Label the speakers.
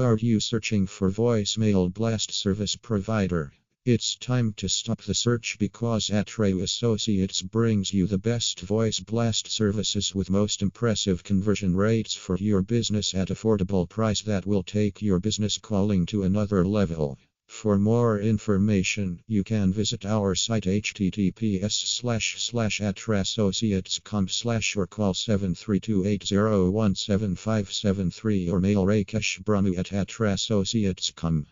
Speaker 1: Are you searching for voicemail blast service provider? It's time to stop the search because Atre Associates brings you the best voice blast services with most impressive conversion rates for your business at affordable price that will take your business calling to another level. For more information, you can visit our site https slash slash atrassociates.com slash or call 73280177573 or mail Rakesh Brahmu at atrassociates.com.